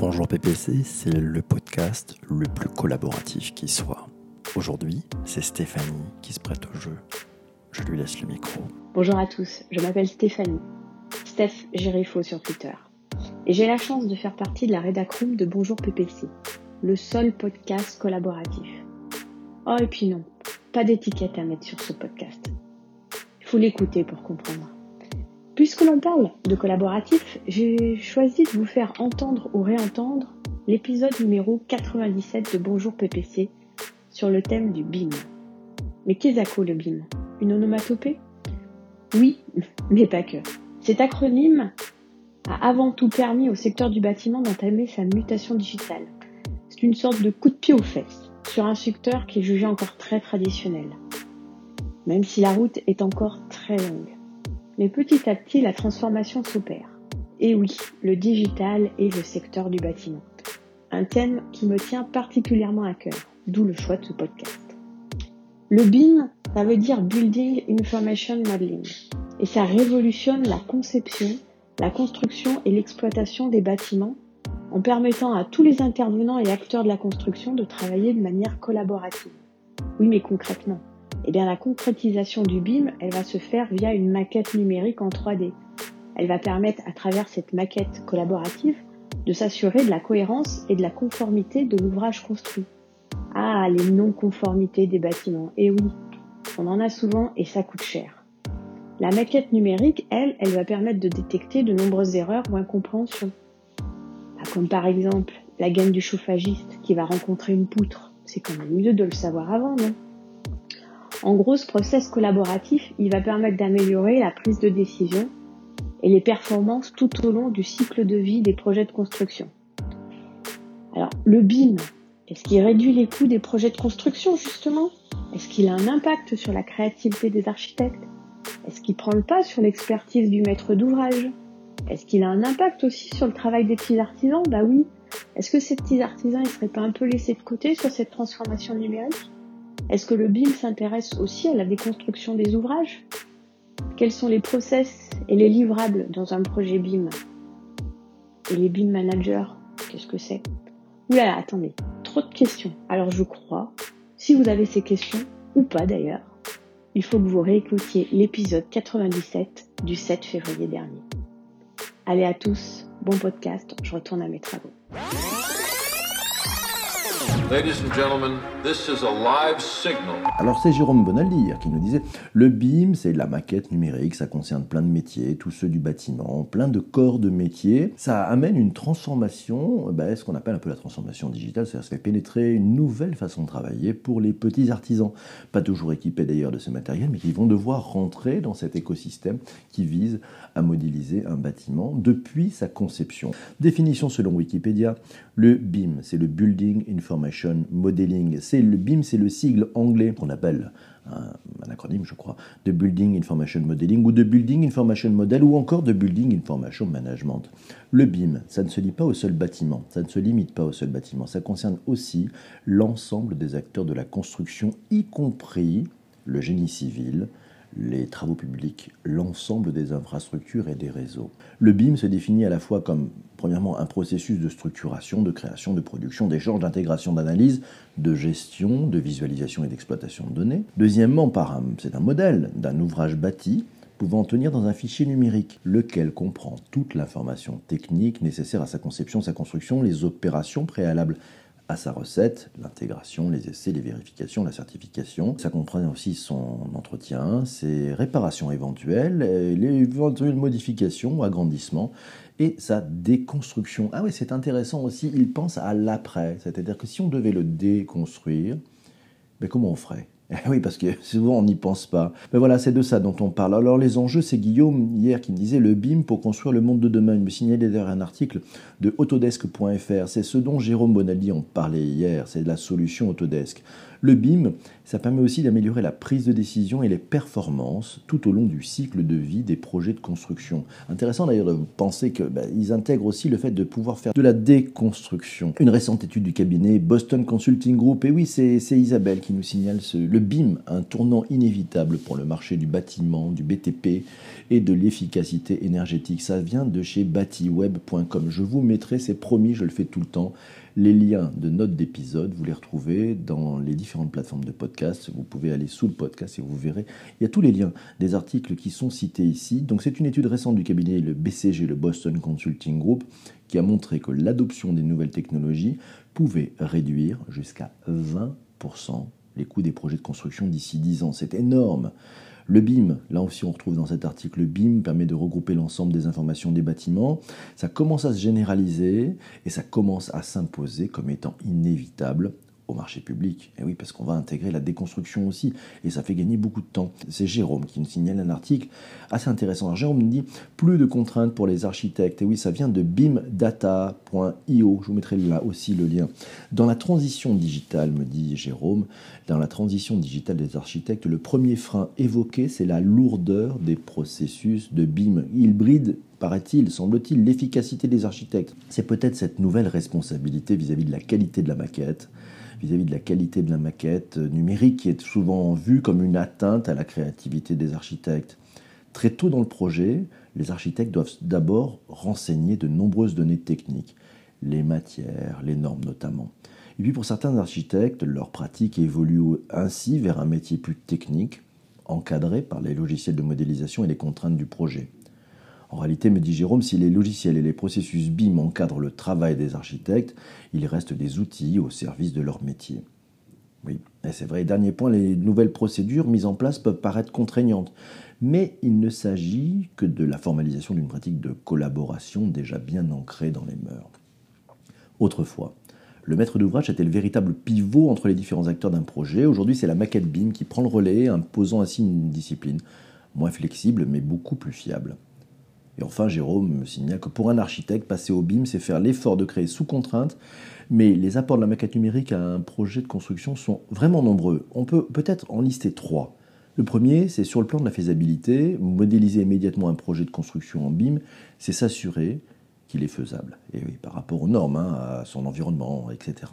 Bonjour PPC, c'est le podcast le plus collaboratif qui soit. Aujourd'hui, c'est Stéphanie qui se prête au jeu. Je lui laisse le micro. Bonjour à tous, je m'appelle Stéphanie. Steph Gérifo sur Twitter. Et j'ai la chance de faire partie de la rédac de Bonjour PPC, le seul podcast collaboratif. Oh et puis non, pas d'étiquette à mettre sur ce podcast. Il faut l'écouter pour comprendre. Puisque l'on parle de collaboratif, j'ai choisi de vous faire entendre ou réentendre l'épisode numéro 97 de Bonjour PPC sur le thème du BIM. Mais qu'est-ce que le BIM Une onomatopée? Oui, mais pas que. Cet acronyme a avant tout permis au secteur du bâtiment d'entamer sa mutation digitale. C'est une sorte de coup de pied aux fesses sur un secteur qui est jugé encore très traditionnel, même si la route est encore très longue. Mais petit à petit, la transformation s'opère. Et oui, le digital est le secteur du bâtiment. Un thème qui me tient particulièrement à cœur, d'où le choix de ce podcast. Le BIM, ça veut dire Building Information Modeling. Et ça révolutionne la conception, la construction et l'exploitation des bâtiments en permettant à tous les intervenants et acteurs de la construction de travailler de manière collaborative. Oui, mais concrètement, eh bien la concrétisation du BIM, elle va se faire via une maquette numérique en 3D. Elle va permettre à travers cette maquette collaborative de s'assurer de la cohérence et de la conformité de l'ouvrage construit. Ah, les non-conformités des bâtiments. Eh oui, on en a souvent et ça coûte cher. La maquette numérique, elle, elle va permettre de détecter de nombreuses erreurs ou incompréhensions. Comme par exemple la gaine du chauffagiste qui va rencontrer une poutre. C'est quand même mieux de le savoir avant, non? En gros, ce process collaboratif, il va permettre d'améliorer la prise de décision et les performances tout au long du cycle de vie des projets de construction. Alors, le BIM, est-ce qu'il réduit les coûts des projets de construction, justement? Est-ce qu'il a un impact sur la créativité des architectes? Est-ce qu'il prend le pas sur l'expertise du maître d'ouvrage? Est-ce qu'il a un impact aussi sur le travail des petits artisans? Bah oui. Est-ce que ces petits artisans, ils seraient pas un peu laissés de côté sur cette transformation numérique? Est-ce que le BIM s'intéresse aussi à la déconstruction des ouvrages? Quels sont les process et les livrables dans un projet BIM? Et les BIM managers, qu'est-ce que c'est? Oulala, attendez, trop de questions. Alors je crois, si vous avez ces questions, ou pas d'ailleurs, il faut que vous réécoutiez l'épisode 97 du 7 février dernier. Allez à tous, bon podcast, je retourne à mes travaux. Alors c'est Jérôme Bonaldi hier qui nous disait le BIM c'est la maquette numérique, ça concerne plein de métiers, tous ceux du bâtiment, plein de corps de métiers. Ça amène une transformation, ben, ce qu'on appelle un peu la transformation digitale, c'est-à-dire ça fait pénétrer une nouvelle façon de travailler pour les petits artisans, pas toujours équipés d'ailleurs de ce matériel, mais qui vont devoir rentrer dans cet écosystème qui vise à modéliser un bâtiment depuis sa conception. Définition selon Wikipédia, le BIM c'est le Building Information Modeling. C'est le BIM, c'est le sigle anglais qu'on appelle un, acronyme, je crois, de Building Information Modeling ou de Building Information Model ou encore de Building Information Management. Le BIM, ça ne se lit pas au seul bâtiment, ça ne se limite pas au seul bâtiment, ça concerne aussi l'ensemble des acteurs de la construction, y compris le génie civil, les travaux publics, l'ensemble des infrastructures et des réseaux. Le BIM se définit à la fois comme, premièrement, un processus de structuration, de création, de production, d'échange, d'intégration, d'analyse, de gestion, de visualisation et d'exploitation de données. Deuxièmement, c'est un modèle d'un ouvrage bâti pouvant tenir dans un fichier numérique, lequel comprend toute l'information technique nécessaire à sa conception, sa construction, les opérations préalables à sa recette, l'intégration, les essais, les vérifications, la certification. Ça comprend aussi son entretien, ses réparations éventuelles, les éventuelles modifications ou agrandissements et sa déconstruction. Ah oui, c'est intéressant aussi, il pense à l'après, c'est-à-dire que si on devait le déconstruire, ben comment on ferait? Oui, parce que souvent on n'y pense pas. Mais voilà, c'est de ça dont on parle. Alors les enjeux, c'est Guillaume hier qui me disait le BIM pour construire le monde de demain. Il me signalait d'ailleurs un article de autodesk.fr. C'est ce dont Jérôme Bonaldi en parlait hier, c'est la solution Autodesk. Le BIM, ça permet aussi d'améliorer la prise de décision et les performances tout au long du cycle de vie des projets de construction. Intéressant d'ailleurs de penser qu'ils bah, intègrent aussi le fait de pouvoir faire de la déconstruction. Une récente étude du cabinet Boston Consulting Group, et oui, c'est Isabelle qui nous signale ce, le BIM, un tournant inévitable pour le marché du bâtiment, du BTP et de l'efficacité énergétique. Ça vient de chez batiweb.com. Je vous mettrai, c'est promis, je le fais tout le temps, les liens de notes d'épisode, vous les retrouvez dans les différentes plateformes de podcast. Vous pouvez aller sous le podcast et vous verrez. Il y a tous les liens des articles qui sont cités ici. Donc c'est une étude récente du cabinet le BCG, le Boston Consulting Group, qui a montré que l'adoption des nouvelles technologies pouvait réduire jusqu'à 20% les coûts des projets de construction d'ici 10 ans. C'est énorme. Le BIM, là aussi on retrouve dans cet article, le BIM permet de regrouper l'ensemble des informations des bâtiments. Ça commence à se généraliser et ça commence à s'imposer comme étant inévitable au marché public. Et oui, parce qu'on va intégrer la déconstruction aussi, et ça fait gagner beaucoup de temps. C'est Jérôme qui nous signale un article assez intéressant. Alors, Jérôme nous dit plus de contraintes pour les architectes. Et oui, ça vient de bimdata.io. Je vous mettrai là aussi le lien. Dans la transition digitale, me dit Jérôme, dans la transition digitale des architectes, le premier frein évoqué, c'est la lourdeur des processus de BIM. Il bride paraît-il, semble-t-il, l'efficacité des architectes. C'est peut-être cette nouvelle responsabilité vis à -vis de la qualité de la maquette, vis-à-vis de la qualité de la maquette numérique qui est souvent vue comme une atteinte à la créativité des architectes. Très tôt dans le projet, les architectes doivent d'abord renseigner de nombreuses données techniques, les matières, les normes notamment. Et puis pour certains architectes, leur pratique évolue ainsi vers un métier plus technique, encadré par les logiciels de modélisation et les contraintes du projet. En réalité, me dit Jérôme, si les logiciels et les processus BIM encadrent le travail des architectes, il reste des outils au service de leur métier. Oui, et c'est vrai. Dernier point, les nouvelles procédures mises en place peuvent paraître contraignantes, mais il ne s'agit que de la formalisation d'une pratique de collaboration déjà bien ancrée dans les mœurs. Autrefois, le maître d'ouvrage était le véritable pivot entre les différents acteurs d'un projet. Aujourd'hui, c'est la maquette BIM qui prend le relais, imposant ainsi une discipline moins flexible mais beaucoup plus fiable. Et enfin, Jérôme me signale que pour un architecte, passer au BIM, c'est faire l'effort de créer sous contrainte, mais les apports de la maquette numérique à un projet de construction sont vraiment nombreux. On peut peut-être en lister trois. Le premier, c'est sur le plan de la faisabilité, modéliser immédiatement un projet de construction en BIM, c'est s'assurer qu'il est faisable, et par rapport aux normes, hein, à son environnement, etc.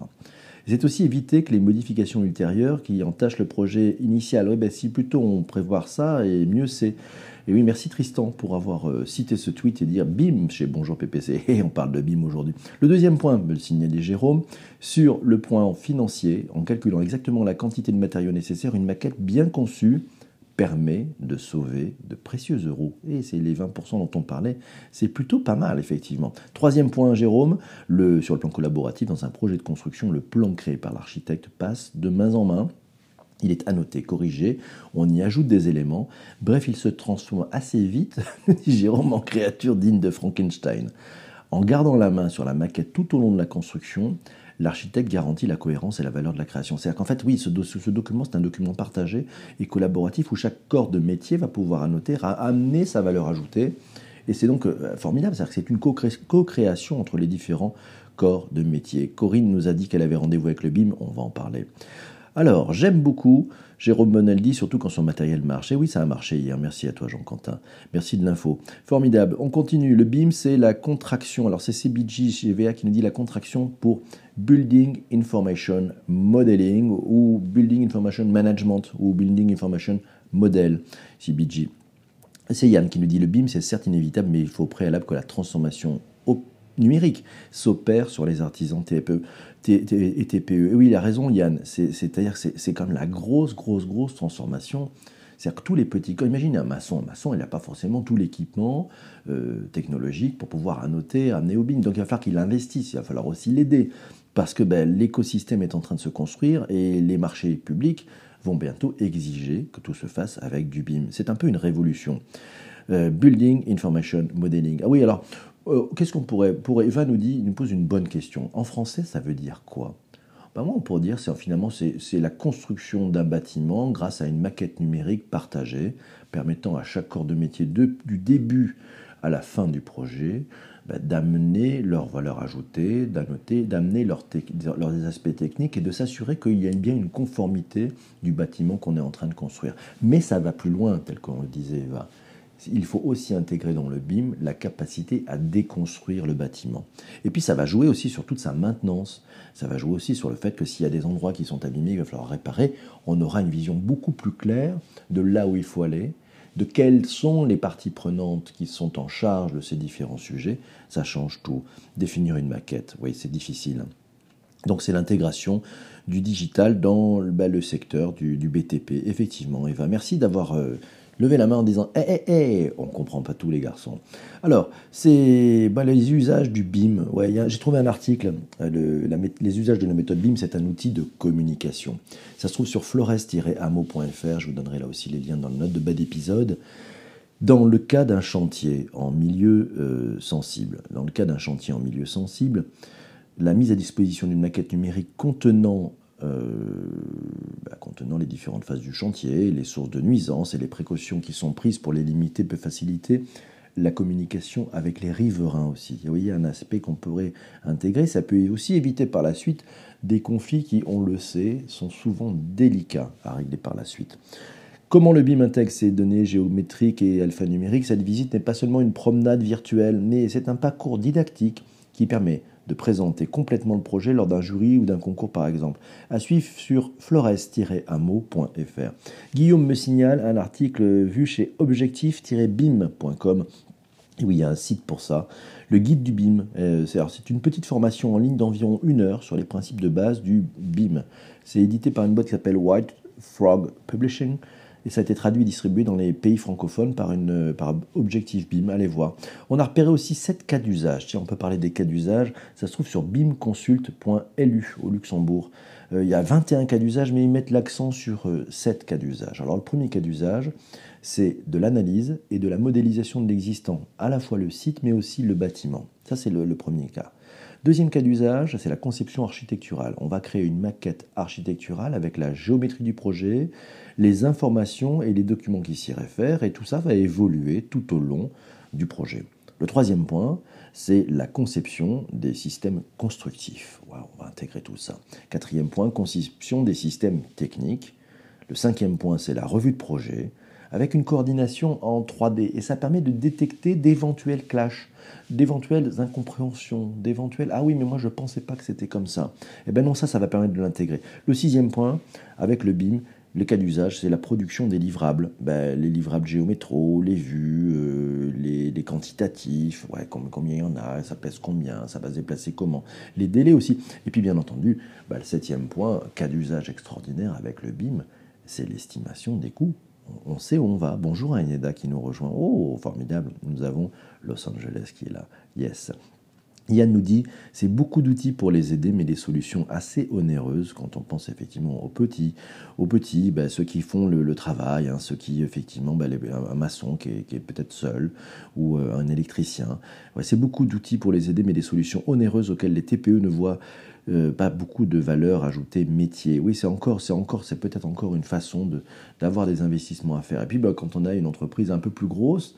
C'est aussi éviter que les modifications ultérieures qui entachent le projet initial. Oui, ben, si plutôt on prévoit ça, et mieux c'est. Et oui, merci Tristan pour avoir euh, cité ce tweet et dire BIM chez Bonjour PPC. Et on parle de BIM aujourd'hui. Le deuxième point, me le signalait Jérôme, sur le point financier, en calculant exactement la quantité de matériaux nécessaires, une maquette bien conçue permet de sauver de précieux euros. Et c'est les 20% dont on parlait, c'est plutôt pas mal, effectivement. Troisième point, Jérôme, sur le plan collaboratif, dans un projet de construction, le plan créé par l'architecte passe de main en main. Il est annoté, corrigé, on y ajoute des éléments. Bref, il se transforme assez vite, dit Jérôme, en créature digne de Frankenstein. En gardant la main sur la maquette tout au long de la construction, l'architecte garantit la cohérence et la valeur de la création. C'est-à-dire qu'en fait, oui, ce, document, c'est un document partagé et collaboratif où chaque corps de métier va pouvoir annoter, amener sa valeur ajoutée. Et c'est donc euh, formidable, c'est-à-dire que c'est une co-création entre les différents corps de métier. Corinne nous a dit qu'elle avait rendez-vous avec le BIM, on va en parler. Alors, j'aime beaucoup Jérôme Bonaldi, surtout quand son matériel marche. Et oui, ça a marché hier. Merci à toi, Jean-Quentin. Merci de l'info. Formidable. On continue. Le BIM, c'est la contraction. Alors, c'est CBG GVA qui nous dit la contraction pour Building Information Modeling ou Building Information Management ou Building Information Model, CBG. C'est Yann qui nous dit le BIM, c'est certes inévitable, mais il faut au préalable que la transformation numérique s'opère sur les artisans TPE, et TPE. oui, il a raison, Yann. C'est-à-dire que c'est même la grosse, grosse, grosse transformation. C'est-à-dire que tous les petits corps, imaginez un maçon, un maçon, il n'a pas forcément tout l'équipement euh, technologique pour pouvoir annoter, amener au BIM. Donc il va falloir qu'il investisse, il va falloir aussi l'aider. Parce que ben, l'écosystème est en train de se construire et les marchés publics vont bientôt exiger que tout se fasse avec du BIM. C'est un peu une révolution. Euh, building Information Modeling. Ah oui, alors qu'est-ce qu'on pourrait, Eva nous dit, nous pose une bonne question. En français, ça veut dire quoi? Ben moi, on pourrait dire c'est finalement c'est la construction d'un bâtiment grâce à une maquette numérique partagée, permettant à chaque corps de métier du début à la fin du projet, bah, d'amener leur valeur ajoutée, d'amener leurs aspects techniques et de s'assurer qu'il y a bien une conformité du bâtiment qu'on est en train de construire. Mais ça va plus loin, tel qu'on le disait Eva. Il faut aussi intégrer dans le BIM la capacité à déconstruire le bâtiment. Et puis ça va jouer aussi sur toute sa maintenance. Ça va jouer aussi sur le fait que s'il y a des endroits qui sont abîmés, il va falloir réparer. On aura une vision beaucoup plus claire de là où il faut aller de quelles sont les parties prenantes qui sont en charge de ces différents sujets, ça change tout. Définir une maquette, oui, c'est difficile. Donc c'est l'intégration du digital dans bah, le secteur du, BTP. Effectivement, Eva, merci d'avoir euh, Levez la main en disant Eh, eh, eh On ne comprend pas tous les garçons. Alors, c'est bah, les usages du BIM. J'ai trouvé un article. Euh, les usages de la méthode BIM, c'est un outil de communication. Ça se trouve sur flores-amo.fr. Je vous donnerai là aussi les liens dans le note de bas d'épisode. Dans le cas d'un chantier en milieu euh, sensible, dans le cas d'un chantier en milieu sensible, la mise à disposition d'une maquette numérique contenant bah, contenant les différentes phases du chantier, les sources de nuisances et les précautions qui sont prises pour les limiter peut faciliter la communication avec les riverains aussi. Vous voyez, un aspect qu'on pourrait intégrer, ça peut aussi éviter par la suite des conflits qui, on le sait, sont souvent délicats à régler par la suite. Comment le BIM intègre ces données géométriques et alphanumériques? Cette visite n'est pas seulement une promenade virtuelle, mais c'est un parcours didactique qui permet de présenter complètement le projet lors d'un jury ou d'un concours par exemple. À suivre sur flores-amo.fr. Guillaume me signale un article vu chez objectif-bim.com. Oui, il y a un site pour ça. Le guide du BIM, euh, c'est une petite formation en ligne d'environ une heure sur les principes de base du BIM. C'est édité par une boîte qui s'appelle White Frog Publishing et ça a été traduit et distribué dans les pays francophones par, une, par Objectif BIM. Allez voir. On a repéré aussi 7 cas d'usage. Tiens, on peut parler des cas d'usage. Ça se trouve sur bimconsult.lu au Luxembourg. Euh, il y a 21 cas d'usage, mais ils mettent l'accent sur 7 euh, cas d'usage. Alors, le premier cas d'usage, c'est de l'analyse et de la modélisation de l'existant, à la fois le site, mais aussi le bâtiment. Ça, c'est le premier cas. Deuxième cas d'usage, c'est la conception architecturale. On va créer une maquette architecturale avec la géométrie du projet, les informations et les documents qui s'y réfèrent, et tout ça va évoluer tout au long du projet. Le troisième point, c'est la conception des systèmes constructifs. on va intégrer tout ça. Quatrième point, conception des systèmes techniques. Le cinquième point, c'est la revue de projet avec une coordination en 3D. Et ça permet de détecter d'éventuels clashs, d'éventuelles incompréhensions, d'éventuels Ah oui, mais moi je ne pensais pas que c'était comme ça. Eh bien non, ça, ça va permettre de l'intégrer. Le sixième point, avec le BIM, le cas d'usage, c'est la production des livrables. Ben, les livrables géométro, les vues, euh, les, quantitatifs, ouais, combien il y en a, ça pèse combien, ça va se déplacer comment. Les délais aussi. Et puis bien entendu, ben, le septième point, cas d'usage extraordinaire avec le BIM, c'est l'estimation des coûts on sait où on va. Bonjour à qui nous rejoint. Oh, formidable, nous avons Los Angeles qui est là. Yes. Yann nous dit, c'est beaucoup d'outils pour les aider, mais des solutions assez onéreuses quand on pense effectivement aux petits, aux petits, bah, ceux qui font le, travail, hein, ceux qui effectivement, bah, un maçon qui est, peut-être seul ou euh, un électricien. c'est beaucoup d'outils pour les aider, mais des solutions onéreuses auxquelles les TPE ne voient euh, pas beaucoup de valeur ajoutée métier. Oui, c'est encore, c'est encore, c'est peut-être encore une façon de d'avoir des investissements à faire. Et puis, bah, quand on a une entreprise un peu plus grosse,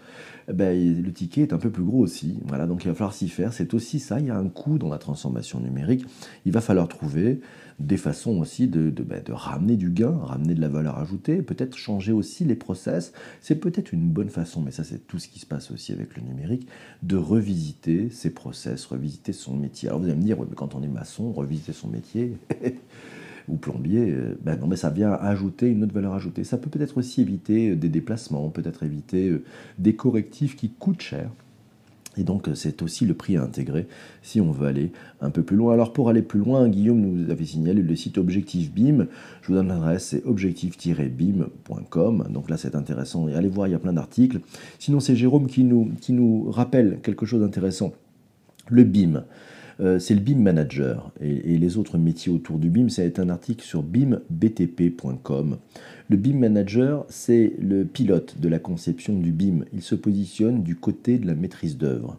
ben, le ticket est un peu plus gros aussi. Voilà, donc il va falloir s'y faire. C'est aussi ça. Il y a un coût dans la transformation numérique. Il va falloir trouver des façons aussi de, ben, de, ramener du gain, ramener de la valeur ajoutée, peut-être changer aussi les process. C'est peut-être une bonne façon, mais ça c'est tout ce qui se passe aussi avec le numérique, de revisiter ses process, revisiter son métier. Alors vous allez me dire, quand on est maçon, revisiter son métier ou plombier, euh, ben non, mais ça vient ajouter une autre valeur ajoutée. Ça peut peut-être aussi éviter des déplacements, peut-être éviter euh, des correctifs qui coûtent cher. Et donc c'est aussi le prix à intégrer si on veut aller un peu plus loin. Alors pour aller plus loin, Guillaume nous avait signalé le site Objectif BIM. Je vous donne l'adresse, c'est objectif-bim.com. Donc là c'est intéressant et allez voir, il y a plein d'articles. Sinon c'est Jérôme qui nous, qui nous rappelle quelque chose d'intéressant. Le BIM. Euh, c'est le BIM Manager et, les autres métiers autour du BIM. Ça a un article sur bimbtp.com. Le BIM Manager, c'est le pilote de la conception du BIM. Il se positionne du côté de la maîtrise d'œuvre.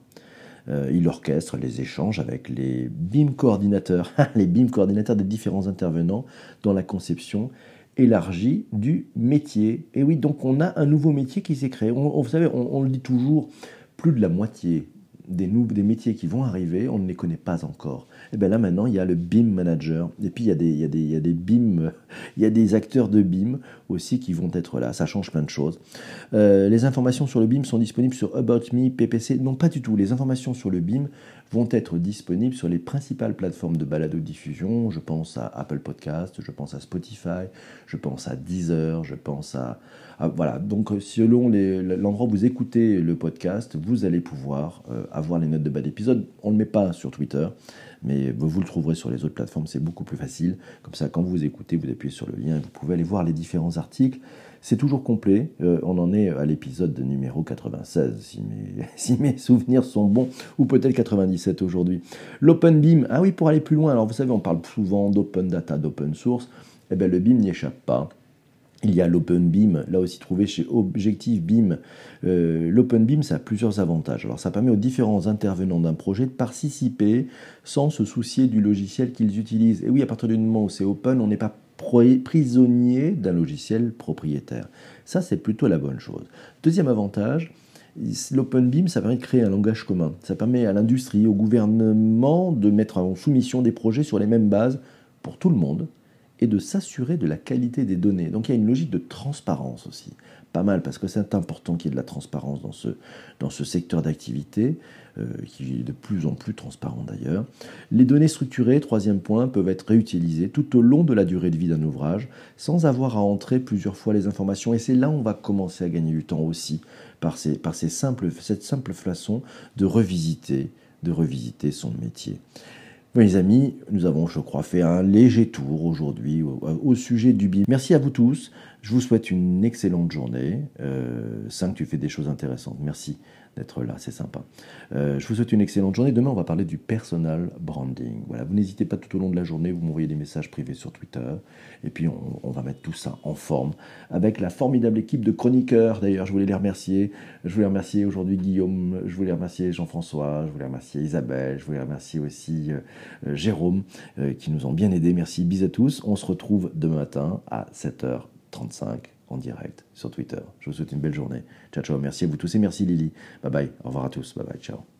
Euh, il orchestre les échanges avec les BIM coordinateurs, les BIM coordinateurs des différents intervenants dans la conception élargie du métier. Et oui, donc on a un nouveau métier qui s'est créé. vous savez, on, le dit toujours, plus de la moitié des, des métiers qui vont arriver, on ne les connaît pas encore. Et bien là maintenant, il y a le BIM manager, et puis il y a des, il y a des, il y a des BIM, il y a des acteurs de BIM aussi qui vont être là. Ça change plein de choses. Euh, les informations sur le BIM sont disponibles sur About Me, PPC. Non, pas du tout. Les informations sur le BIM vont être disponibles sur les principales plateformes de balado-diffusion. Je pense à Apple Podcast, je pense à Spotify, je pense à Deezer, je pense à... voilà, donc selon l'endroit où vous écoutez le podcast, vous allez pouvoir euh, avoir les notes de bas d'épisode. On ne le met pas sur Twitter, mais vous le trouverez sur les autres plateformes, c'est beaucoup plus facile. Comme ça, quand vous écoutez, vous appuyez sur le lien vous pouvez aller voir les différents. C'est toujours complet. Euh, on en est à l'épisode numéro 96, si mes, souvenirs sont bons, ou peut-être 97 aujourd'hui. L'open beam, ah oui, pour aller plus loin, alors vous savez, on parle souvent d'open data, d'open source. Eh bien, le BIM n'y pas. Il y a l'Open Beam, là aussi trouvé chez Objective Beam. Euh, L'Open Beam, ça a plusieurs avantages. Alors, ça permet aux différents intervenants d'un projet de participer sans se soucier du logiciel qu'ils utilisent. Et oui, à partir du moment où c'est open, on n'est pas prisonnier d'un logiciel propriétaire. Ça, c'est plutôt la bonne chose. Deuxième avantage, l'Open ça permet de créer un langage commun. Ça permet à l'industrie, au gouvernement de mettre en soumission des projets sur les mêmes bases pour tout le monde et de s'assurer de la qualité des données. Donc il y a une logique de transparence aussi. Pas mal, parce que c'est important qu'il y ait de la transparence dans ce, secteur d'activité, euh, qui est de plus en plus transparent d'ailleurs. Les données structurées, troisième point, peuvent être réutilisées tout au long de la durée de vie d'un ouvrage, sans avoir à entrer plusieurs fois les informations. Et c'est là où on va commencer à gagner du temps aussi, par, cette simple façon de revisiter son métier. Mes amis, nous avons, je crois, fait un léger tour aujourd'hui au, sujet du BIM. Merci à vous tous. Je vous souhaite une excellente journée. Euh, 5, tu fais des choses intéressantes. Merci d'être là, c'est sympa. Euh, je vous souhaite une excellente journée. Demain, on va parler du personal branding. Voilà, vous n'hésitez pas tout au long de la journée, vous m'envoyez des messages privés sur Twitter, et puis on, va mettre tout ça en forme avec la formidable équipe de chroniqueurs. D'ailleurs, je voulais les remercier. Je voulais remercier aujourd'hui Guillaume, je voulais remercier Jean-François, je voulais remercier Isabelle, je voulais remercier aussi euh, euh, Jérôme, qui nous ont bien aidés. Merci, bis à tous. On se retrouve demain matin à 7h35 en direct sur Twitter. Je vous souhaite une belle journée. Ciao, ciao. Merci à vous tous et merci Lily. Bye bye. Au revoir à tous. Bye bye. Ciao.